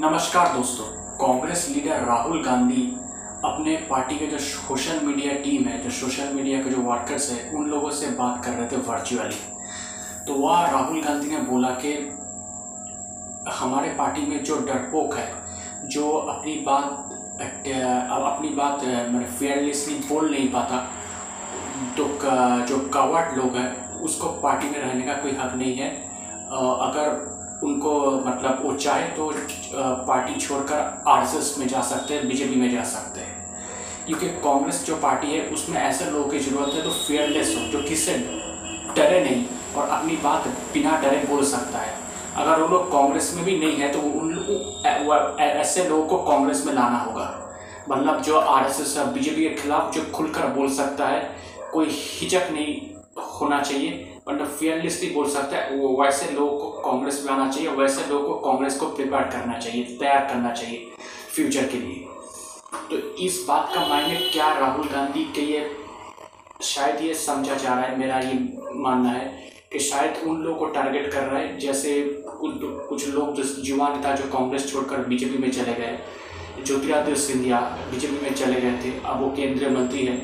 नमस्कार दोस्तों, कांग्रेस लीडर राहुल गांधी अपने पार्टी के जो सोशल मीडिया टीम है, जो सोशल मीडिया के जो वर्कर्स है, उन लोगों से बात कर रहे थे वर्चुअली तो वह राहुल गांधी ने बोला कि हमारे पार्टी में जो डरपोक है, जो अपनी बात, अब अपनी बात मैंने फेयरलेसली बोल नहीं पाता तो जो कवर्ड लोग हैं, उसको पार्टी में रहने का कोई हक नहीं है। अगर उनको मतलब वो चाहे तो पार्टी छोड़कर आरएसएस में जा सकते हैं, बीजेपी में जा सकते हैं। क्योंकि कांग्रेस जो पार्टी है, उसमें ऐसे लोगों की ज़रूरत है तो फेयरलेस हो, जो किससे डरे नहीं और अपनी बात बिना डरे बोल सकता है। अगर वो लोग कांग्रेस में भी नहीं है तो उन ऐसे लोगों को कांग्रेस में लाना होगा। मतलब जो आर एस एस बीजेपी के खिलाफ जो खुलकर बोल सकता है, कोई हिचक नहीं होना चाहिए। मतलब फेयरलेसली बोल सकता है, वो वैसे लोगों को कांग्रेस में आना चाहिए, वैसे लोगों को कांग्रेस को प्रिपेयर करना चाहिए, तैयार करना चाहिए फ्यूचर के लिए। तो इस बात का मायने क्या राहुल गांधी के ये, शायद ये समझा जा रहा है, मेरा ये मानना है कि शायद उन लोगों को टारगेट कर रहा है, जैसे कुछ कुछ लोग जो युवा नेता जो कांग्रेस छोड़कर बीजेपी में चले गए, ज्योतिरादित्य सिंधिया बीजेपी में चले गए थे, अब वो केंद्रीय मंत्री हैं।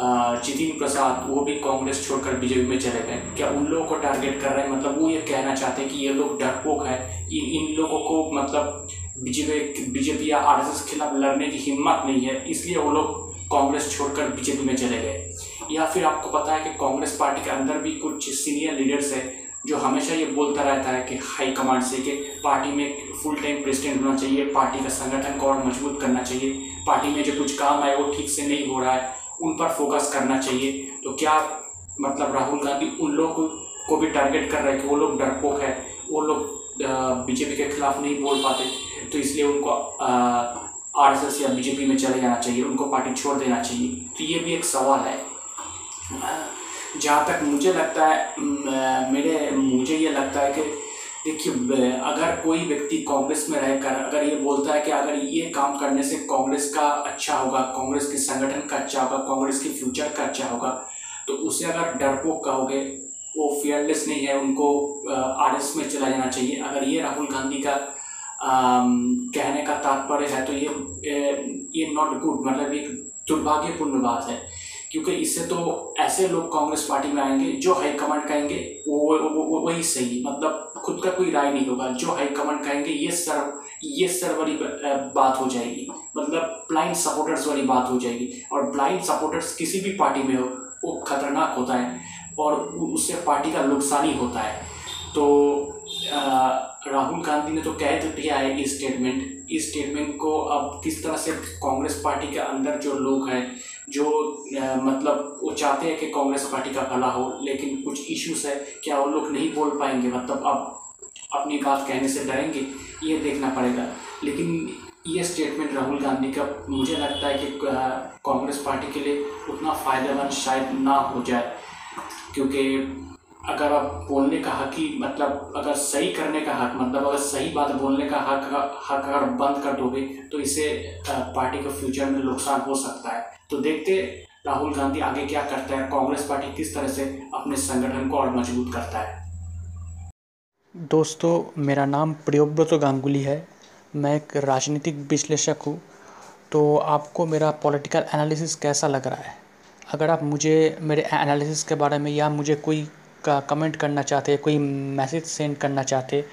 जितिन प्रसाद, वो भी कांग्रेस छोड़कर बीजेपी में चले गए। क्या उन लोगों को टारगेट कर रहे हैं? मतलब वो ये कहना चाहते हैं कि ये लोग डरपोक है। इन इन लोगों को मतलब बीजेपी बीजेपी या आर के खिलाफ लड़ने की हिम्मत नहीं है, इसलिए वो लोग कांग्रेस छोड़कर बीजेपी में चले गए। या फिर आपको पता है कि कांग्रेस पार्टी के अंदर भी कुछ सीनियर लीडर्स है, जो हमेशा ये बोलता रहता है कि हाई कमांड से कि पार्टी में फुल टाइम प्रेसिडेंट होना चाहिए, पार्टी का संगठन को और मज़बूत करना चाहिए। पार्टी में जो कुछ काम है वो ठीक से नहीं हो रहा है। उन पर फोकस करना चाहिए। तो क्या मतलब राहुल गांधी उन लोग को भी टारगेट कर रहे हैं कि वो लोग डरपोक है, वो लोग बीजेपी के खिलाफ नहीं बोल पाते। तो इसलिए उनको आर एस एस या बीजेपी में चले जाना चाहिए, उनको पार्टी छोड़ देना चाहिए। तो ये भी एक सवाल है। जहाँ तक मुझे लगता है मेरे, मुझे ये लगता है कि देखिए अगर कोई व्यक्ति कांग्रेस में रहकर अगर ये बोलता है कि अगर ये काम करने से कांग्रेस का अच्छा होगा कांग्रेस के संगठन का अच्छा होगा कांग्रेस के फ्यूचर का अच्छा होगा तो उसे अगर डरपोक कहोगे वो फियरलेस नहीं है उनको आर एस में चला जाना चाहिए। अगर ये राहुल गांधी का आ, कहने का तात्पर्य है तो ये ये नॉट गुड मतलब एक दुर्भाग्यपूर्ण बात है। क्योंकि इससे तो ऐसे लोग कांग्रेस पार्टी में आएँगे जो हाईकमांड कहेंगे वो वही सही मतलब खुद का कोई राय नहीं होगा। जो हाईकमांड कहेंगे, ये सर्व ये सर्व वाली बात हो जाएगी। मतलब ब्लाइंड सपोर्टर्स वाली बात हो जाएगी। और ब्लाइंड सपोर्टर्स किसी भी पार्टी में हो, वो खतरनाक होता है और उससे पार्टी का नुकसान ही होता है। तो राहुल गांधी ने तो कह तो दिया है इस स्टेटमेंट इस स्टेटमेंट को अब किस तरह से कांग्रेस पार्टी के अंदर जो लोग हैं जो आ, मतलब वो चाहते हैं कि कांग्रेस पार्टी का भला हो लेकिन कुछ इश्यूज़ है क्या वो लोग नहीं बोल पाएँगे? मतलब अब अपनी बात कहने से डरेंगे ये देखना पड़ेगा। लेकिन ये स्टेटमेंट राहुल गांधी का मुझे लगता है कि कांग्रेस पार्टी के लिए उतना फ़ायदेमंद शायद ना हो जाए। क्योंकि अगर आप बोलने का हक ही मतलब अगर सही करने का हक मतलब अगर सही बात बोलने का हक हक अगर बंद कर दोगे तो इससे पार्टी के फ्यूचर में नुकसान हो सकता है। तो देखते राहुल गांधी आगे क्या करता है, कांग्रेस पार्टी किस तरह से अपने संगठन को और मज़बूत करता है। दोस्तों, मेरा नाम प्रियोव्रत गांगुली है। मैं एक राजनीतिक विश्लेषक हूँ। तो आपको मेरा पॉलिटिकल एनालिसिस कैसा लग रहा है? अगर आप मुझे, मेरे एनालिसिस के बारे में या मुझे कोई का कमेंट करना चाहते, कोई मैसेज सेंड करना चाहते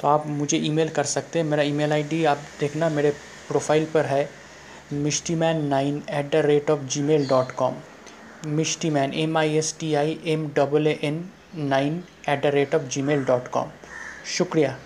तो आप मुझे ईमेल कर सकते हैं। मेरा ईमेल आईडी आप देखना, मेरे प्रोफ़ाइल पर है। Mishti man nine eight the rate of Gmail dot com. Mishti man M I S T I M double A N nine eight the rate of Gmail dot com. शुक्रिया।